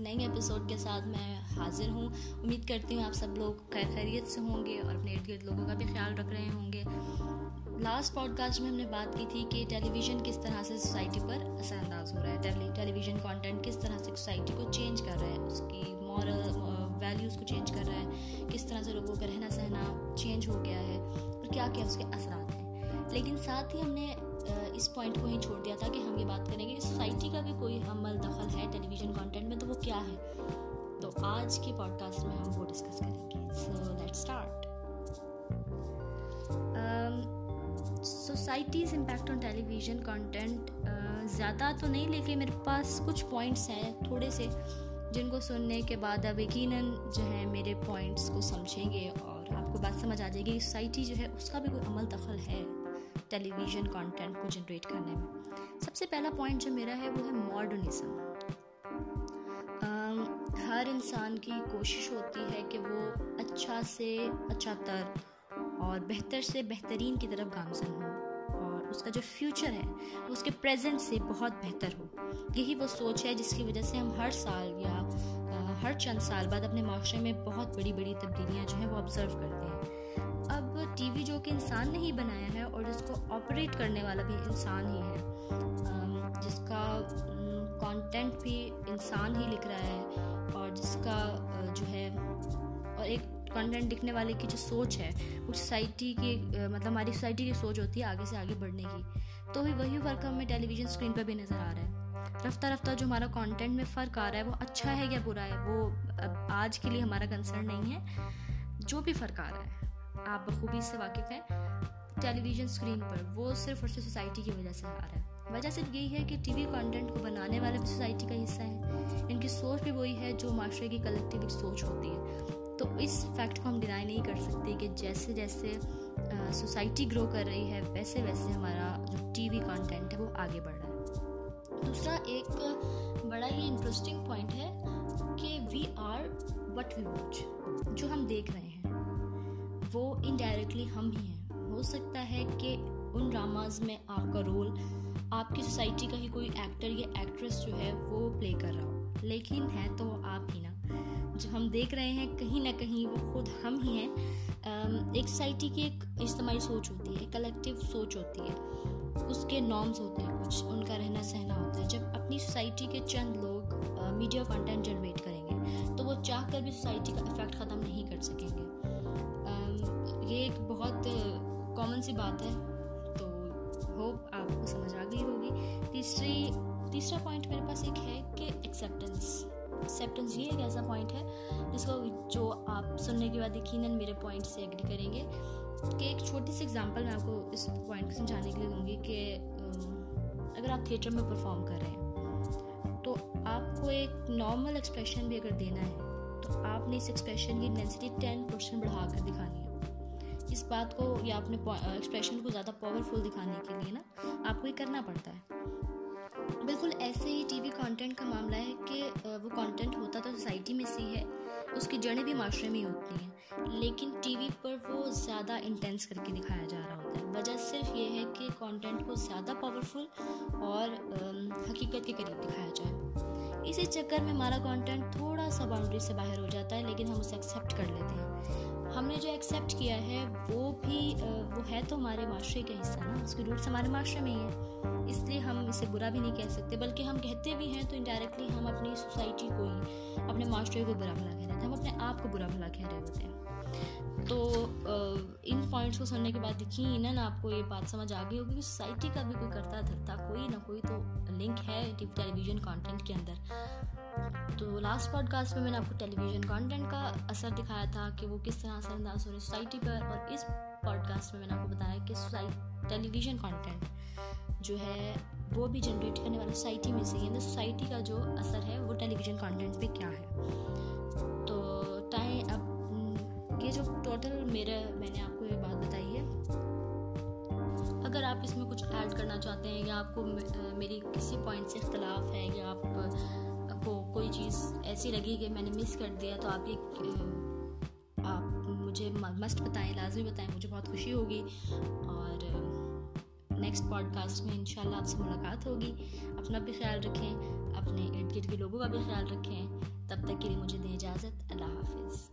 نئی ایپیسوڈ کے ساتھ میں حاضر ہوں۔ امید کرتی ہوں آپ سب لوگ خیر خیریت سے ہوں گے اور اپنے ارد گرد لوگوں کا بھی خیال رکھ رہے ہوں گے۔ لاسٹ پوڈ کاسٹ میں ہم نے بات کی تھی کہ ٹیلی ویژن کس طرح سے سوسائٹی پر اثر انداز ہو رہا ہے۔ ٹیلی ویژن کانٹینٹ کس طرح سے سوسائٹی کو چینج کر رہا ہے، اس کی مورل ویلیوز uh, کو چینج کر رہا ہے، کس طرح سے لوگوں کا رہنا سہنا چینج ہو گیا ہے اور کیا کیا اس کے اثرات ہیں۔ لیکن ساتھ ہی ہم نے اس پوائنٹ کو ہی چھوڑ دیا تھا کہ ہم یہ بات کریں گے۔ کہ سوسائٹی کا بھی کوئی عمل دخل ہے ٹیلی ویژن کانٹینٹ میں، تو وہ کیا ہے؟ تو آج کے پوڈ کاسٹ میں ہم وہ ڈسکس کریں گے۔ So let start societies impact on television content زیادہ تو نہیں لیکن میرے پاس کچھ پوائنٹس ہیں تھوڑے سے جن کو سننے کے بعد اب یقیناً جو ہے میرے پوائنٹس کو سمجھیں گے اور آپ کو بات سمجھ آ جائے گی سوسائٹی جو ہے اس کا بھی کوئی عمل دخل ہے ٹیلی ویژن کانٹینٹ کو جنریٹ کرنے میں۔ سب سے پہلا پوائنٹ جو میرا ہے وہ ہے ماڈرنزم ہر انسان کی کوشش ہوتی ہے کہ وہ اچھا سے اچھا تر اور بہتر سے بہترین کی طرف گامزن ہو۔ اس کا جو فیوچر ہے، وہ اس کے پریزنٹ سے بہت بہتر ہو۔ یہی وہ سوچ ہے جس کی وجہ سے ہم ہر سال یا ہر چند سال بعد اپنے معاشرے میں بہت بڑی بڑی تبدیلیاں جو ہیں وہ آبزرو کرتے ہیں۔ اب ٹی وی جو کہ انسان نے ہی بنایا ہے اور جس کو آپریٹ کرنے والا بھی انسان ہی ہے جس کا کانٹینٹ بھی انسان ہی لکھ رہا ہے اور جس کا جو ہے، اور ایک کانٹینٹ لکھنے والے کی جو سوچ ہے وہ سوسائٹی کی مطلب ہماری سوسائٹی کی سوچ ہوتی ہے آگے سے آگے بڑھنے کی تو وہی فرق ہمیں ٹیلی ویژن اسکرین پہ بھی نظر آ رہا ہے رفتہ رفتہ جو ہمارا کانٹینٹ میں فرق آ رہا ہے وہ اچھا ہے یا برا ہے وہ آج کے لیے ہمارا کنسرن نہیں ہے جو بھی فرق آ رہا ہے آپ بخوبی سے واقف ہیں ٹیلی ویژن اسکرین پر وہ صرف اور صرف سوسائٹی کی وجہ سے آ رہا ہے وجہ صرف یہی ہے کہ ٹی وی کانٹینٹ کو بنانے والے بھی سوسائٹی کا حصہ ہے ان کی سوچ بھی وہی ہے جو معاشرے کی کلیکٹیو سوچ ہوتی ہے۔ تو اس فیکٹ کو ہم ڈینائی نہیں کر سکتے کہ جیسے جیسے سوسائٹی گرو کر رہی ہے، ویسے ویسے ہمارا جو ٹی وی کانٹینٹ ہے وہ آگے بڑھ رہا ہے۔ دوسرا ایک بڑا ہی انٹرسٹنگ پوائنٹ ہے کہ we are what we watch جو ہم دیکھ رہے ہیں، وہ انڈائریکٹلی ہم ہی ہیں۔ ہو سکتا ہے کہ ان ڈراماز میں آپ کا رول آپ کی سوسائٹی کا ہی کوئی ایکٹر یا ایکٹریس جو ہے وہ پلے کر رہا ہو۔ لیکن ہے تو وہ آپ ہی نا۔ جو ہم دیکھ رہے ہیں کہیں نہ کہیں وہ خود ہم ہی ہیں۔ ایک سوسائٹی کی ایک اجتماعی سوچ ہوتی ہے، کلیکٹیو سوچ ہوتی ہے۔ اس کے نارمز ہوتے ہیں کچھ، ان کا رہنا سہنا ہوتا ہے۔ جب اپنی سوسائٹی کے چند لوگ میڈیا کانٹینٹ جنریٹ کریں گے، تو وہ چاہ کر بھی سوسائٹی کا افیکٹ ختم نہیں کر سکیں گے۔ یہ ایک بہت کامن سی بات ہے۔ آپ کو سمجھ آ گئی ہوگی۔ تیسری تیسرا پوائنٹ میرے پاس ایک ہے کہ ایکسیپٹنس ایکسیپٹنس یہ ایک ایسا پوائنٹ ہے جس کو جو آپ سننے کے بعد یقیناً میرے پوائنٹ سے ایگری کریں گے کہ ایک چھوٹی سی ایگزامپل میں آپ کو اس پوائنٹ کو سمجھانے کے لیے دوں گی کہ اگر آپ تھیٹر میں پرفارم کر رہے ہیں تو آپ کو ایک نارمل ایکسپریشن بھی اگر دینا ہے تو آپ نے اس ایکسپریشن کی انٹینسٹی ٹین پرسینٹ بڑھا کر دکھانی ہے۔ اس بات کو یا اپنے ایکسپریشن کو زیادہ پاورفل دکھانے کے لیے نا، آپ کو یہ کرنا پڑتا ہے۔ بالکل ایسے ہی ٹی وی کانٹینٹ کا معاملہ ہے کہ وہ کانٹینٹ ہوتا تو سوسائٹی میں سے ہی ہے، اس کی جڑیں بھی معاشرے میں ہی ہوتی ہیں لیکن ٹی وی پر وہ زیادہ انٹینس کر کے دکھایا جا رہا ہوتا ہے۔ وجہ صرف یہ ہے کہ کانٹینٹ کو زیادہ پاورفل اور حقیقت کے قریب دکھایا جائے۔ اسی چکر میں ہمارا کانٹینٹ تھوڑا سا باؤنڈری سے باہر ہو جاتا ہے، لیکن ہم اسے ایکسیپٹ کر لیتے ہیں۔ ہم نے جو ایکسیپٹ کیا ہے، وہ بھی، وہ ہے تو ہمارے معاشرے کا حصہ نا۔ اس کی روٹس ہمارے معاشرے میں ہی ہیں۔ اس لیے ہم اسے برا بھی نہیں کہہ سکتے، بلکہ ہم کہتے بھی ہیں تو انڈائریکٹلی ہم اپنی سوسائٹی کو ہی، اپنے معاشرے کو برا بھلا کہہ رہے تھے، ہم اپنے آپ کو برا بھلا کہہ رہے ہوتے ہیں۔ تو ان پوائنٹس کو سننے کے بعد یقیناً آپ کو یہ بات سمجھ آ گئی ہوگی کہ سوسائٹی کا بھی کوئی کرتا دھرتا کوئی نہ کوئی تو لنک ہے ٹیلی ویژن کانٹینٹ کے اندر۔ تو لاسٹ پوڈ کاسٹ میں میں نے آپ کو ٹیلی ویژن کانٹینٹ کا اثر دکھایا تھا کہ وہ کس طرح اثر انداز ہو رہی سوسائٹی پر اور اس پوڈ کاسٹ میں میں نے آپ کو بتایا کہ ٹیلی ویژن کانٹینٹ جو ہے وہ بھی جنریٹ کرنے والا سوسائٹی میں سے یعنی ہی سوسائٹی کا جو اثر ہے وہ ٹیلی ویژن کانٹینٹ پہ کیا ہے۔ یہ جو ٹوٹل میرا، میں نے آپ کو یہ بات بتائی ہے، اگر آپ اس میں کچھ ایڈ کرنا چاہتے ہیں یا آپ کو میری کسی پوائنٹ سے اختلاف ہے یا آپ کو کوئی چیز ایسی لگی کہ میں نے مس کر دیا تو آپ یہ آپ مجھے مسٹ بتائیں، لازمی بتائیں، مجھے بہت خوشی ہوگی اور نیکسٹ پوڈ کاسٹ میں ان شاء اللہ آپ سے ملاقات ہوگی۔ اپنا بھی خیال رکھیں، اپنے ارد گرد کے لوگوں کا بھی خیال رکھیں۔ تب تک کے لیے مجھے دیں اجازت۔ اللہ حافظ۔